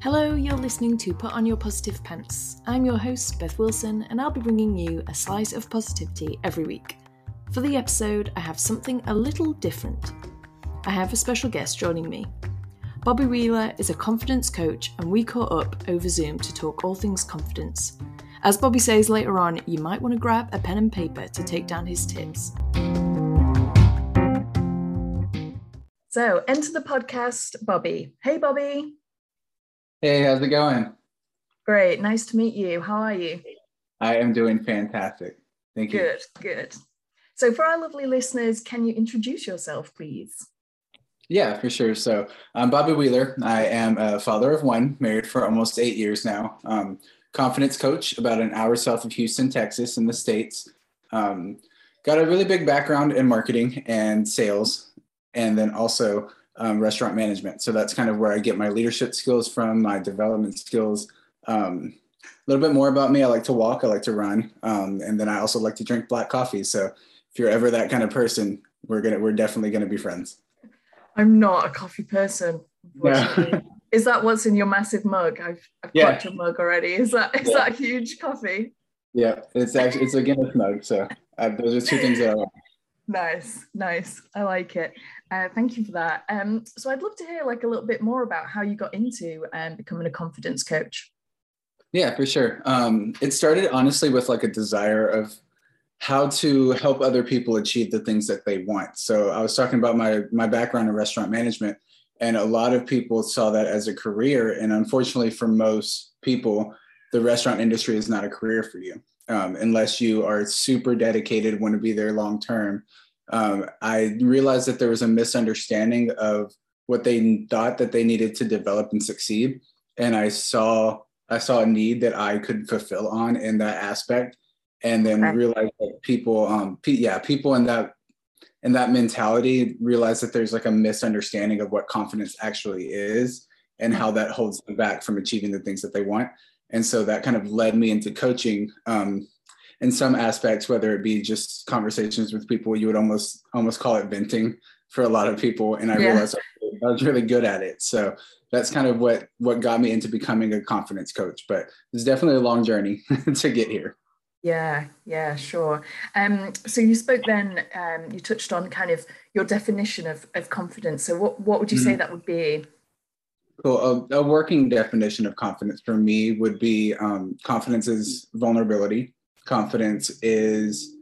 Hello, you're listening to Put On Your Positive Pants. I'm your host, Beth Wilson, and I'll be bringing you a slice of positivity every week. For the episode, I have something a little different. I have a special guest joining me. Bobby Wheeler is a confidence coach, and we caught up over Zoom to talk all things confidence. As Bobby says later on, you might want to grab a pen and paper to take down his tips. So, enter the podcast, Bobby. Hey, Bobby. Hey, how's it going? Great. Nice to meet you. How are you? I am doing fantastic. Thank you. Good, good. So, for our lovely listeners, can you introduce yourself, please? Yeah, for sure. So, I'm Bobby Wheeler. I am a father of one, married for almost eight years now. Um, confidence coach, about an hour south of Houston, Texas, in the States. Um, got a really big background in marketing and sales and then also um, restaurant management. So that's kind of where I get my leadership skills from, my development skills. Um, a little bit more about me. I like to walk, I like to run, um, and then I also like to drink black coffee. So if you're ever that kind of person, we're gonna we're definitely gonna be friends. I'm not a coffee person. Yeah. is that what's in your massive mug? I've, I've yeah. got your mug already. Is that is yeah. that huge coffee? Yeah, it's actually it's a Guinness mug. So uh, those are two things that I like. Nice, nice. I like it. Uh, thank you for that. Um, so I'd love to hear like a little bit more about how you got into um, becoming a confidence coach. Yeah, for sure. Um, it started honestly with like a desire of how to help other people achieve the things that they want. So I was talking about my my background in restaurant management, and a lot of people saw that as a career. And unfortunately, for most people, the restaurant industry is not a career for you um, unless you are super dedicated, want to be there long term. Um, I realized that there was a misunderstanding of what they thought that they needed to develop and succeed, and I saw I saw a need that I could fulfill on in that aspect, and then okay. realized that people, um, pe- yeah, people in that in that mentality realize that there's like a misunderstanding of what confidence actually is and how that holds them back from achieving the things that they want and so that kind of led me into coaching um, in some aspects whether it be just conversations with people you would almost almost call it venting for a lot of people. And i yeah. realized i was really good at it. So that's kind of what what got me into becoming a confidence coach. But it's definitely a long journey to get here. Yeah yeah sure. Um so you spoke then um you touched on kind of your definition of of confidence. So what what would you say mm-hmm. that would be Cool. A, a, working definition of confidence for me would be um, confidence is vulnerability. Confidence is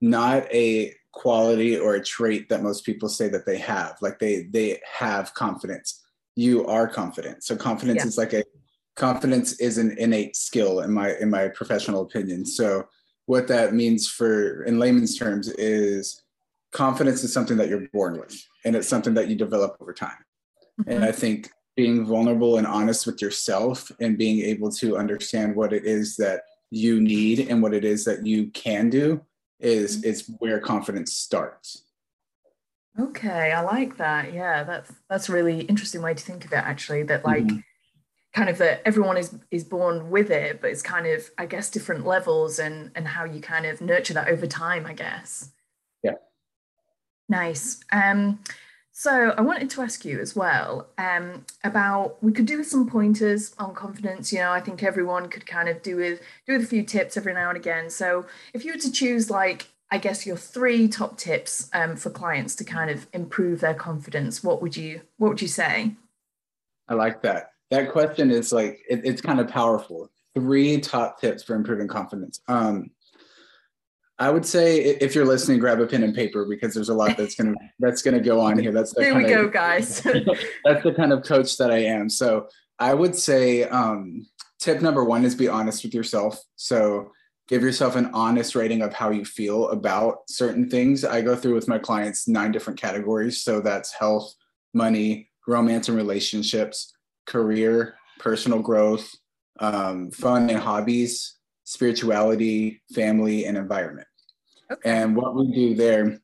not a quality or a trait that most people say that they have. Like they they have confidence. You are confident. So confidence yeah. is like a confidence is an innate skill in my in my professional opinion. So what that means for in layman's terms is confidence is something that you're born with and it's something that you develop over time. Mm-hmm. And I think being vulnerable and honest with yourself and being able to understand what it is that you need and what it is that you can do is mm-hmm. is where confidence starts. Okay i like that. Yeah that's that's a really interesting way to think of it actually that like mm-hmm. kind of that everyone is is born with it but it's kind of i guess different levels and and how you kind of nurture that over time i guess. Yeah. Nice. Um so I wanted to ask you as well um, about we could do with some pointers on confidence. You know, I think everyone could kind of do with do with a few tips every now and again. So if you were to choose like I guess your three top tips um, for clients to kind of improve their confidence, what would you what would you say? I like that. That question is like it, it's kind of powerful. Three top tips for improving confidence. Um, I would say if you're listening, grab a pen and paper because there's a lot that's gonna that's gonna go on here. That's the here we go, of, guys. that's the kind of coach that I am. So I would say um, tip number one is be honest with yourself. So give yourself an honest rating of how you feel about certain things. I go through with my clients nine different categories. So that's health, money, romance and relationships, career, personal growth, um, fun and hobbies, spirituality, family, and environment. Okay. And what we do there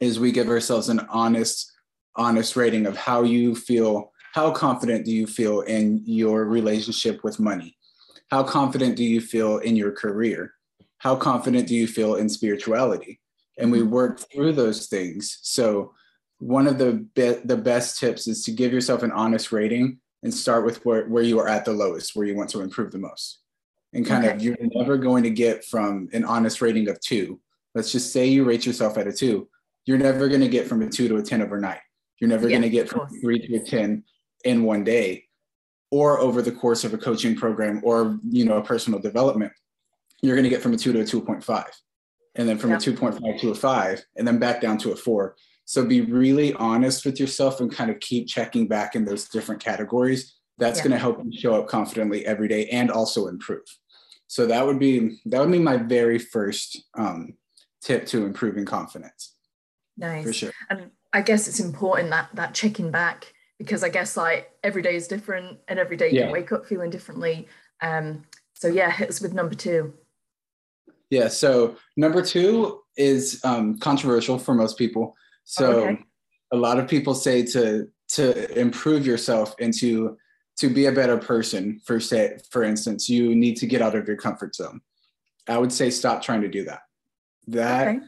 is we give ourselves an honest, honest rating of how you feel, how confident do you feel in your relationship with money? How confident do you feel in your career? How confident do you feel in spirituality? And we work through those things. So one of the be- the best tips is to give yourself an honest rating and start with where, where you are at the lowest, where you want to improve the most. And kind okay. of, you're never going to get from an honest rating of two. Let's just say you rate yourself at a two. You're never going to get from a two to a 10 overnight. You're never yeah, going to get from three to a 10 in one day or over the course of a coaching program or, you know, a personal development. You're going to get from a two to a 2.5 and then from yeah. a 2.5 to a five and then back down to a four. So be really honest with yourself and kind of keep checking back in those different categories. That's yeah. going to help you show up confidently every day and also improve. So that would be that would be my very first um, tip to improving confidence. Nice. For sure. And I guess it's important that that checking back because I guess like every day is different and every day you yeah. wake up feeling differently. Um, so yeah, hit us with number two. Yeah. So number two is um, controversial for most people. So oh, okay. a lot of people say to to improve yourself and to to be a better person for say for instance you need to get out of your comfort zone i would say stop trying to do that that okay.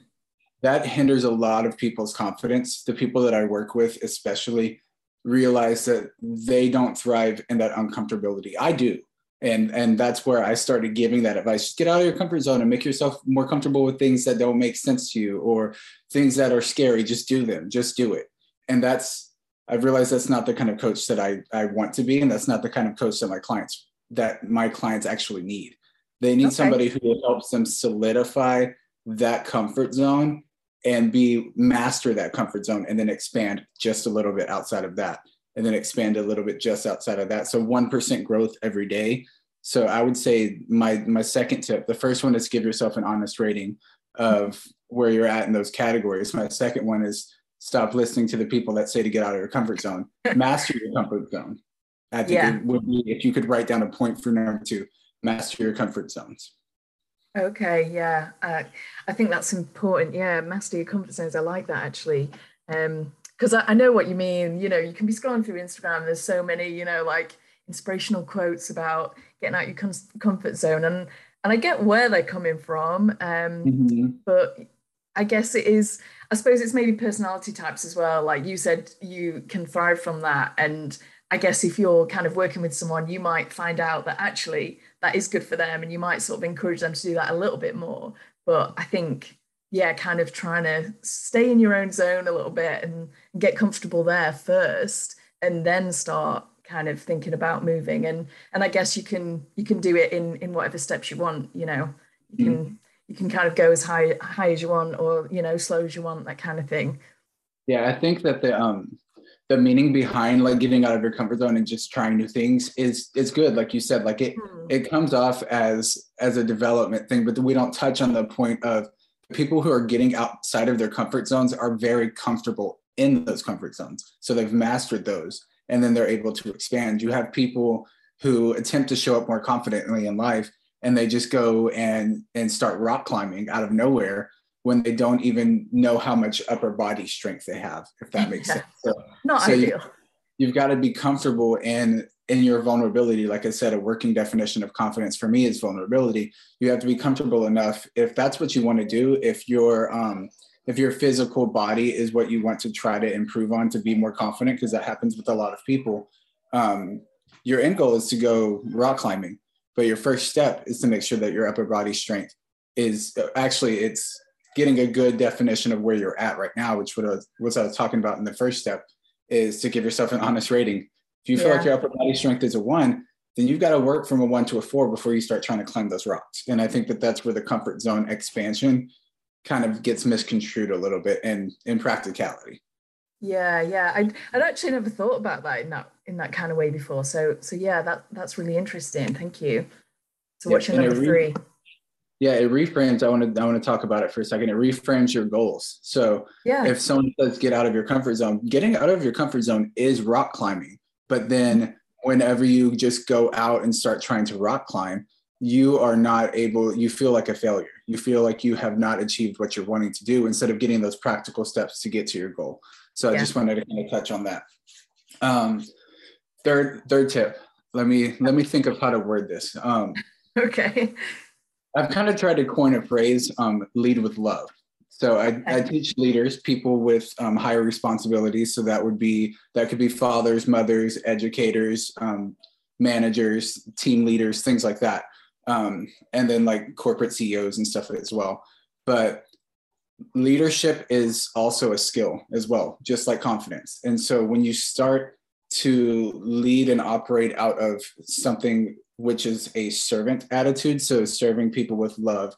that hinders a lot of people's confidence. The people that i work with especially realize that they don't thrive in that uncomfortability. I do. And and that's where i started giving that advice. Just get out of your comfort zone and make yourself more comfortable with things that don't make sense to you or things that are scary. Just do them. Just do it. And that's I've realized that's not the kind of coach that I, I want to be, and that's not the kind of coach that my clients that my clients actually need. They need okay. somebody who helps them solidify that comfort zone and be master that comfort zone and then expand just a little bit outside of that and then expand a little bit just outside of that so 1% growth every day so i would say my my second tip the first one is give yourself an honest rating of where you're at in those categories my second one is stop listening to the people that say to get out of your comfort zone. Master your comfort zone. I think yeah. it would be if you could write down a point for number two, master your comfort zones. Okay, yeah, uh, I think that's important. Yeah, master your comfort zones. I like that actually, because um, I, I, know what you mean. You know, you can be scrolling through Instagram. There's so many, you know, like inspirational quotes about getting out your com- comfort zone, and and I get where they're coming from. Um, mm-hmm. But I guess it is, I suppose it's maybe personality types as well. Like you said, you can thrive from that. And I guess if you're kind of working with someone, you might find out that actually that is good for them and you might sort of encourage them to do that a little bit more. But I think, yeah, kind of trying to stay in your own zone a little bit and get comfortable there first and then start kind of thinking about moving. And and i guess you can you can do it in in whatever steps you want you know. You can mm. you can kind of go as high high as you want or you know slow as you want that kind of thing. Yeah i think that the um the meaning behind like getting out of your comfort zone and just trying new things is is good like you said like it hmm. it comes off as as a development thing but we don't touch on the point of people who are getting outside of their comfort zones are very comfortable in those comfort zones so they've mastered those and then they're able to expand you have people who attempt to show up more confidently in life and they just go and and start rock climbing out of nowhere when they don't even know how much upper body strength they have if that makes sense. So, not so ideal you, have got to be comfortable in in your vulnerability. Like i said a working definition of confidence for me is vulnerability. You have to be comfortable enough if that's what you want to do if your um if your physical body is what you want to try to improve on to be more confident because that happens with a lot of people um your end goal is to go rock climbing but your first step is to make sure that your upper body strength is actually it's getting a good definition of where you're at right now, which what I was, what I was talking about in the first step is to give yourself an honest rating. If you feel yeah. like your upper body strength is a one, then you've got to work from a one to a four before you start trying to climb those rocks. And I think that that's where the comfort zone expansion kind of gets misconstrued a little bit in in practicality. Yeah, yeah. I I'd actually never thought about that in that in that kind of way before. So so yeah, that that's really interesting. Thank you. So what's your number re- three? Yeah, it reframes. I want to I want to talk about it for a second. It reframes your goals. So yeah. if someone says get out of your comfort zone, getting out of your comfort zone is rock climbing. But then whenever you just go out and start trying to rock climb, you are not able, you feel like a failure. You feel like you have not achieved what you're wanting to do instead of getting those practical steps to get to your goal. So yeah. I just wanted to kind of touch on that. Um, third, third tip. Let me let me think of how to word this. Um, okay. I've kind of tried to coin a phrase, um, lead with love. So I, I teach leaders, people with um, higher responsibilities. So that would be that could be fathers, mothers, educators, um, managers, team leaders, things like that, um, and then like corporate CEOs and stuff as well. But leadership is also a skill as well, just like confidence. And so when you start to lead and operate out of something which is a servant attitude, so serving people with love,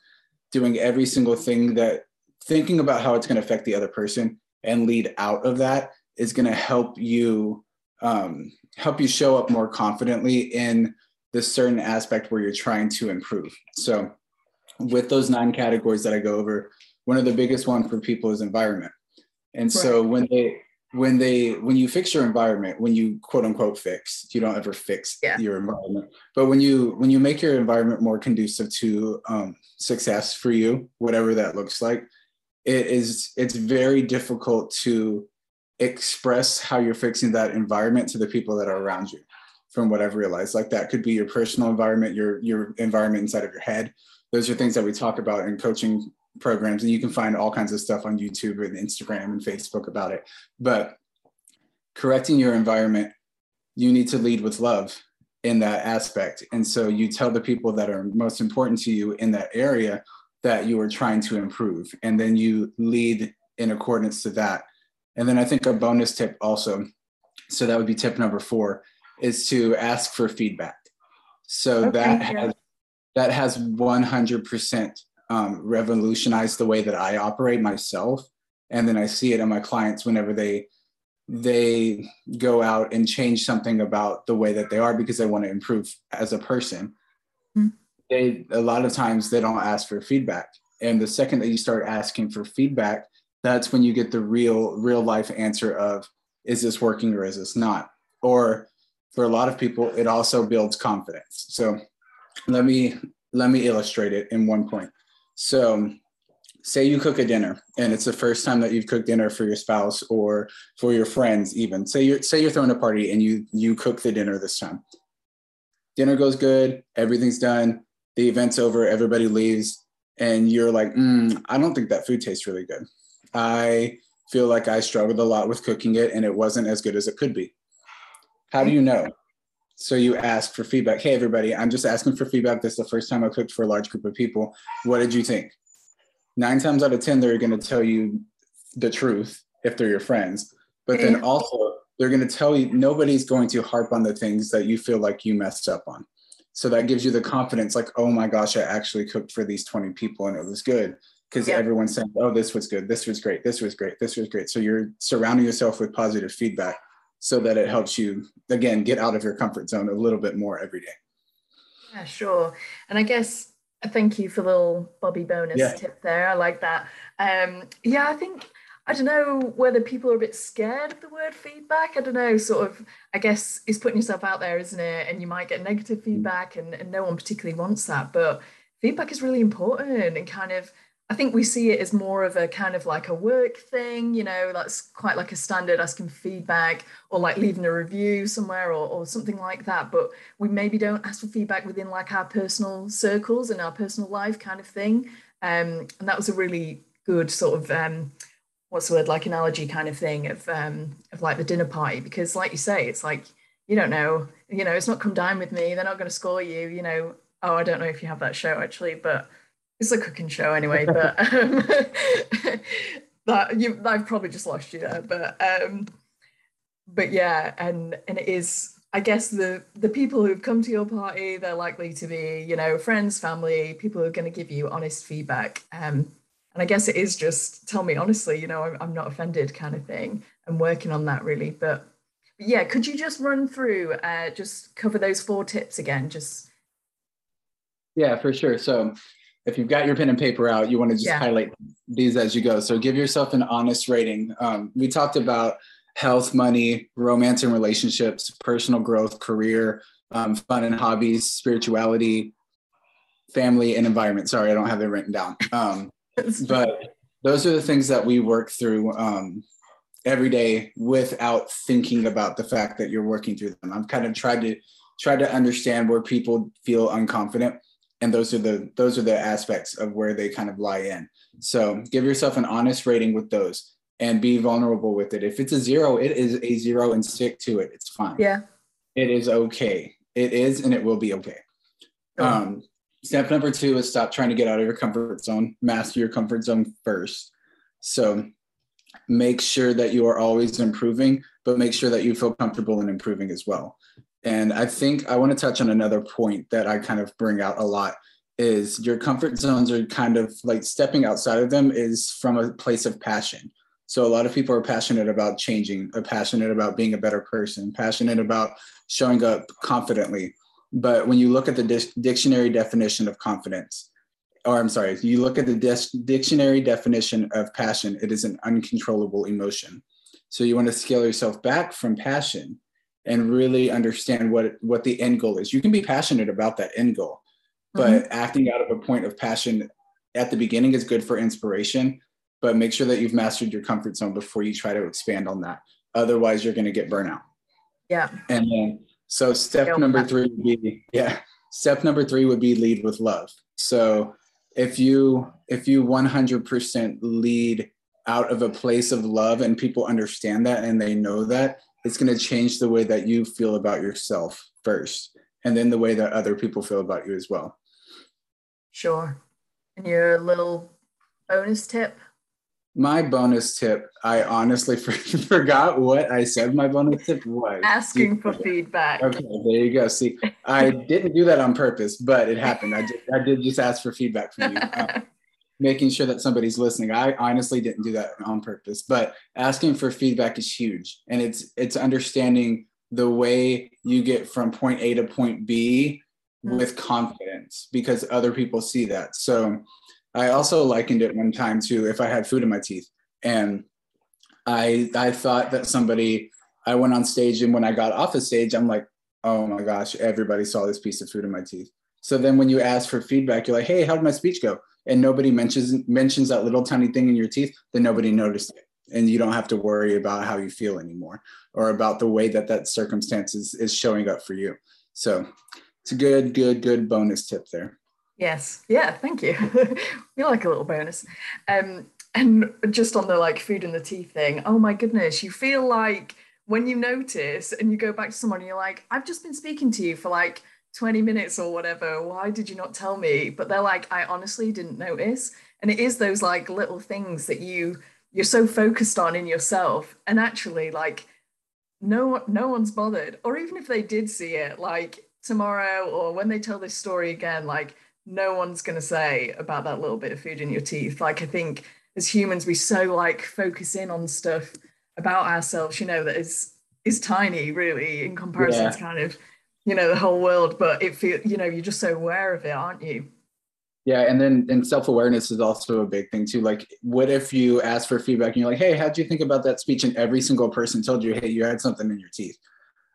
doing every single thing that thinking about how it's going to affect the other person and lead out of that is going to help you um, help you show up more confidently in the certain aspect where you're trying to improve. So, with those nine categories that I go over, one of the biggest one for people is environment. And right. so when they when they when you fix your environment, when you quote unquote fix, you don't ever fix yeah. your environment, but when you when you make your environment more conducive to um, success for you, whatever that looks like, it is it's very difficult to express how you're fixing that environment to the people that are around you. From what i've realized like that could be your personal environment your your environment inside of your head. Those are things that we talk about in coaching programs and you can find all kinds of stuff on youtube and instagram and facebook about it but correcting your environment you need to lead with love in that aspect and so you tell the people that are most important to you in that area that you are trying to improve. And then you lead in accordance to that. And then I think a bonus tip also, so that would be tip number four, is to ask for feedback. So okay, that yeah. has that has 100% um, revolutionized the way that I operate myself. And then I see it in my clients whenever they they go out and change something about the way that they are because they want to improve as a person. Mm-hmm they a lot of times they don't ask for feedback. And the second that you start asking for feedback that's when you get the real real life answer of is this working or is this not? Or for a lot of people it also builds confidence. So let me let me illustrate it in one point so say you cook a dinner and it's the first time that you've cooked dinner for your spouse or for your friends even say you're say you're throwing a party and you you cook the dinner this time dinner goes good everything's done the event's over, everybody leaves, and you're like, mm, I don't think that food tastes really good. I feel like I struggled a lot with cooking it and it wasn't as good as it could be. How do you know? So you ask for feedback. Hey, everybody, I'm just asking for feedback. This is the first time I cooked for a large group of people. What did you think? Nine times out of 10, they're going to tell you the truth if they're your friends. But then mm-hmm. also, they're going to tell you nobody's going to harp on the things that you feel like you messed up on. So that gives you the confidence, like, oh my gosh, I actually cooked for these 20 people and it was good. Because yeah. everyone's saying, oh, this was good, this was great, this was great, this was great. So you're surrounding yourself with positive feedback so that it helps you, again, get out of your comfort zone a little bit more every day. Yeah, sure. And I guess thank you for the little Bobby bonus yeah. tip there. I like that. Um, yeah, I think I don't know whether people are a bit scared of the word feedback. I don't know, sort of, I guess it's putting yourself out there, isn't it? And you might get negative feedback, and, and no one particularly wants that. But feedback is really important and kind of, I think we see it as more of a kind of like a work thing, you know, that's quite like a standard asking feedback or like leaving a review somewhere or, or something like that. But we maybe don't ask for feedback within like our personal circles and our personal life kind of thing. Um, and that was a really good sort of um, what's the word like analogy kind of thing of um of like the dinner party because like you say it's like you don't know you know it's not come dine with me they're not going to score you you know oh i don't know if you have that show actually but it's a cooking show anyway but um that you i've probably just lost you there but um but yeah and and it is I guess the the people who've come to your party, they're likely to be, you know, friends, family, people who are going to give you honest feedback. Um, and I guess it is just tell me honestly, you know, I'm, I'm not offended kind of thing. I'm working on that really. But, but yeah, could you just run through, uh, just cover those four tips again? Just. Yeah, for sure. So if you've got your pen and paper out, you want to just yeah. highlight these as you go. So give yourself an honest rating. Um, we talked about health, money, romance and relationships, personal growth, career, um, fun and hobbies, spirituality, family, and environment. Sorry, I don't have it written down. Um, but those are the things that we work through um, every day without thinking about the fact that you're working through them. I'm kind of tried to try to understand where people feel unconfident and those are the those are the aspects of where they kind of lie in. So give yourself an honest rating with those and be vulnerable with it. If it's a zero it is a zero and stick to it. It's fine. Yeah. It is okay. It is and it will be okay. Um, step number two is stop trying to get out of your comfort zone. Master your comfort zone first. So make sure that you are always improving but make sure that you feel comfortable in improving as well and I think I want to touch on another point that I kind of bring out a lot is your comfort zones are kind of like stepping outside of them is from a place of passion. So a lot of people are passionate about changing, are passionate about being a better person, passionate about showing up confidently. But when you look at the dis- dictionary definition of confidence, or I'm sorry, you look at the dis- dictionary definition of passion, it is an uncontrollable emotion. So you want to scale yourself back from passion and really understand what what the end goal is. You can be passionate about that end goal, but mm-hmm. acting out of a point of passion at the beginning is good for inspiration, but make sure that you've mastered your comfort zone before you try to expand on that. Otherwise, you're going to get burnout. Yeah. And then so step number 3 would be yeah, step number 3 would be lead with love. So if you if you 100% lead out of a place of love and people understand that and they know that it's going to change the way that you feel about yourself first and then the way that other people feel about you as well. Sure. And your little bonus tip? My bonus tip i honestly forgot what i said my bonus tip was. Asking for feedback. Okay there you go. See i didn't do that on purpose but it happened. I did, I did just ask for feedback from you. Um, making sure that somebody's listening. I honestly didn't do that on purpose, but asking for feedback is huge. And it's it's understanding the way you get from point A to point B mm-hmm. with confidence because other people see that. So I also likened it one time to if I had food in my teeth and I I thought that somebody I went on stage and when I got off the stage I'm like oh my gosh everybody saw this piece of food in my teeth. So then when you ask for feedback you're like hey how did my speech go? And nobody mentions mentions that little tiny thing in your teeth, then nobody noticed it. And you don't have to worry about how you feel anymore or about the way that that circumstance is, is showing up for you. So it's a good, good, good bonus tip there. Yes. Yeah. Thank you. we like a little bonus. Um, and just on the like food and the teeth thing, oh my goodness, you feel like when you notice and you go back to someone you're like, I've just been speaking to you for like 20 minutes or whatever. Why did you not tell me? But they're like, I honestly didn't notice. And it is those like little things that you you're so focused on in yourself. And actually, like no no one's bothered. Or even if they did see it, like tomorrow or when they tell this story again, like no one's gonna say about that little bit of food in your teeth. Like I think as humans, we so like focus in on stuff about ourselves, you know, that is is tiny really in comparison yeah. to kind of you know the whole world but it feel you know you're just so aware of it aren't you? Yeah and then and self-awareness is also a big thing too like what if you ask for feedback and you're like hey how'd you think about that speech? And every single person told you hey you had something in your teeth.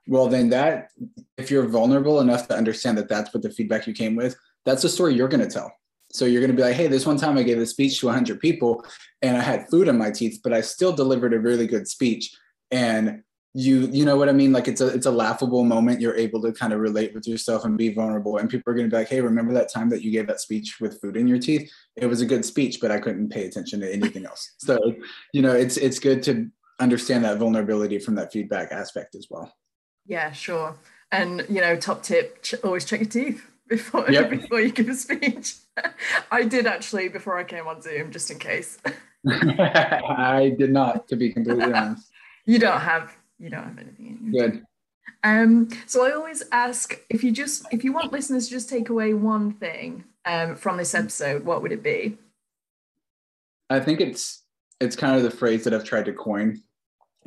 Well then that if you're vulnerable enough to understand that that's what the feedback you came with that's the story you're going to tell. So you're going to be like hey this one time i gave a speech to 100 people and i had food in my teeth but i still delivered a really good speech and you you know what i mean? Like it's a it's a laughable moment. You're able to kind of relate with yourself and be vulnerable. And people are going to be like hey remember that time that you gave that speech with food in your teeth? It was a good speech but i couldn't pay attention to anything else. So you know it's it's good to understand that vulnerability from that feedback aspect as well. Yeah sure. And you know top tip ch- always check your teeth before yep. before you give a speech. I did actually before i came on zoom just in case. I did not to be completely honest. You don't have you don't have anything in your Good. Um, so I always ask if you just if you want listeners to just take away one thing um, from this episode, what would it be? I think it's it's kind of the phrase that I've tried to coin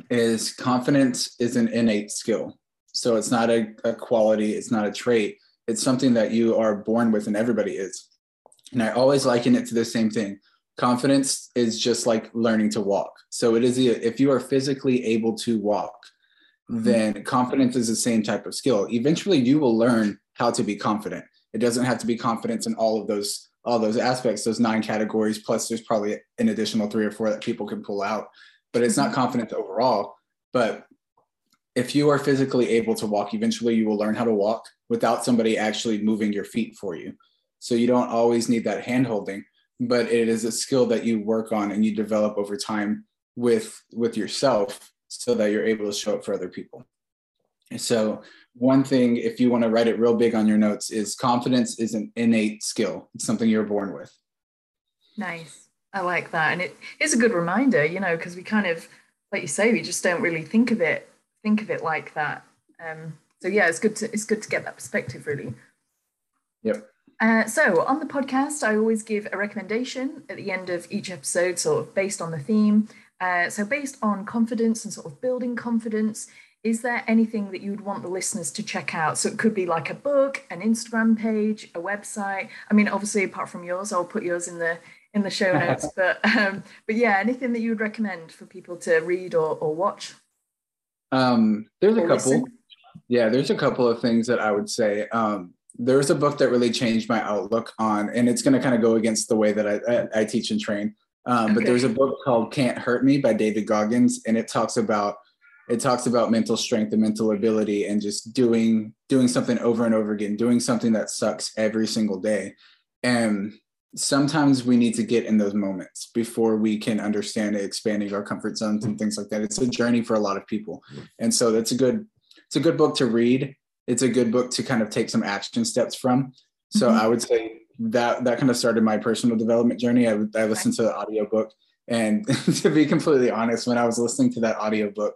is confidence is an innate skill. So it's not a, a quality, it's not a trait. It's something that you are born with and everybody is. And I always liken it to the same thing confidence is just like learning to walk. So it is if you are physically able to walk mm-hmm. then confidence is the same type of skill. Eventually you will learn how to be confident. It doesn't have to be confidence in all of those all those aspects those nine categories plus there's probably an additional three or four that people can pull out but it's not mm-hmm. confidence overall. But if you are physically able to walk eventually you will learn how to walk without somebody actually moving your feet for you. So you don't always need that hand holding, but it is a skill that you work on and you develop over time with with yourself so that you're able to show up for other people. So one thing, if you want to write it real big on your notes, is confidence is an innate skill. It's something you're born with. Nice. I like that. And it is a good reminder, you know, because we kind of, like you say, we just don't really think of it, think of it like that. Um, so yeah, it's good to it's good to get that perspective really. Yep. Uh, so on the podcast, I always give a recommendation at the end of each episode, sort of based on the theme. Uh, so based on confidence and sort of building confidence, is there anything that you would want the listeners to check out? So it could be like a book, an Instagram page, a website. I mean, obviously, apart from yours, I'll put yours in the in the show notes. but um, but yeah, anything that you would recommend for people to read or, or watch? Um, there's a couple. Listen? Yeah, there's a couple of things that I would say. Um, there's a book that really changed my outlook on, and it's going to kind of go against the way that I, I, I teach and train. Um, okay. But there's a book called "Can't Hurt Me" by David Goggins, and it talks about it talks about mental strength and mental ability and just doing doing something over and over again doing something that sucks every single day. And sometimes we need to get in those moments before we can understand expanding our comfort zones and things like that. It's a journey for a lot of people. And so that's a good it's a good book to read it's a good book to kind of take some action steps from so mm-hmm. i would say that that kind of started my personal development journey i, I listened to the audiobook and to be completely honest when i was listening to that audiobook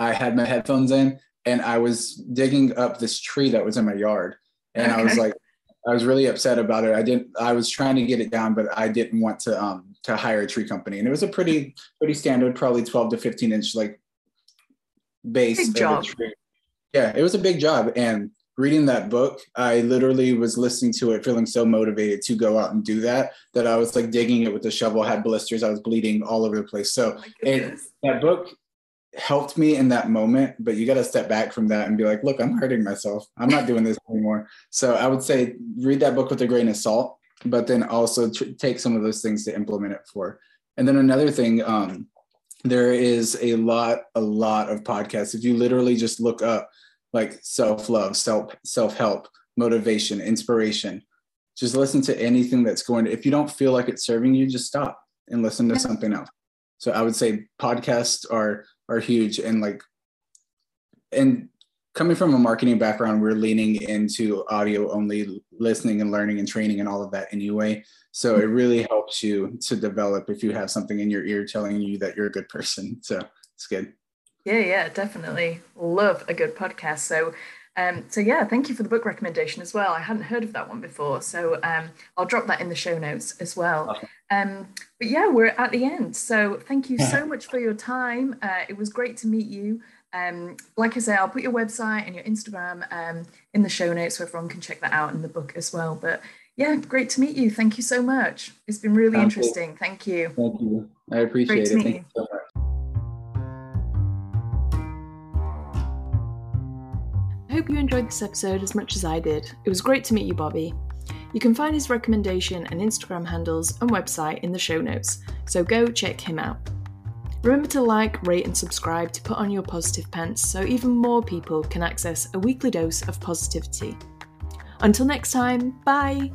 I had my headphones in and I was digging up this tree that was in my yard. And okay. I was like, I was really upset about it. I didn't, I was trying to get it down, but I didn't want to, um, to hire a tree company. And it was a pretty, pretty standard, probably 12 to 15 inch, like base. Big job. Yeah, it was a big job. And reading that book, I literally was listening to it, feeling so motivated to go out and do that, that I was like digging it with the shovel, had blisters, I was bleeding all over the place. So oh it, that book helped me in that moment but you got to step back from that and be like look i'm hurting myself i'm not doing this anymore so i would say read that book with a grain of salt but then also tr- take some of those things to implement it for and then another thing um, there is a lot a lot of podcasts. If you literally just look up like self-love self self-help motivation inspiration just listen to anything that's going to, if you don't feel like it's serving you just stop and listen to something else. So i would say podcasts are are huge and like and coming from a marketing background we're leaning into audio only listening and learning and training and all of that anyway so it really helps you to develop if you have something in your ear telling you that you're a good person so it's good yeah yeah definitely love a good podcast so um, so yeah, thank you for the book recommendation as well. I hadn't heard of that one before, so um, I'll drop that in the show notes as well. Um, but yeah, we're at the end. So thank you so much for your time. Uh, it was great to meet you. Um, like I say, I'll put your website and your Instagram um, in the show notes so everyone can check that out in the book as well. But yeah, great to meet you. Thank you so much. It's been really Thank interesting. You. Thank you. Thank you. I appreciate great it. Thank you. you so much. I hope you enjoyed this episode as much as I did. It was great to meet you, Bobby. You can find his recommendation and Instagram handles and website in the show notes, so go check him out. Remember to like, rate, and subscribe to put on your positive pants so even more people can access a weekly dose of positivity. Until next time, bye!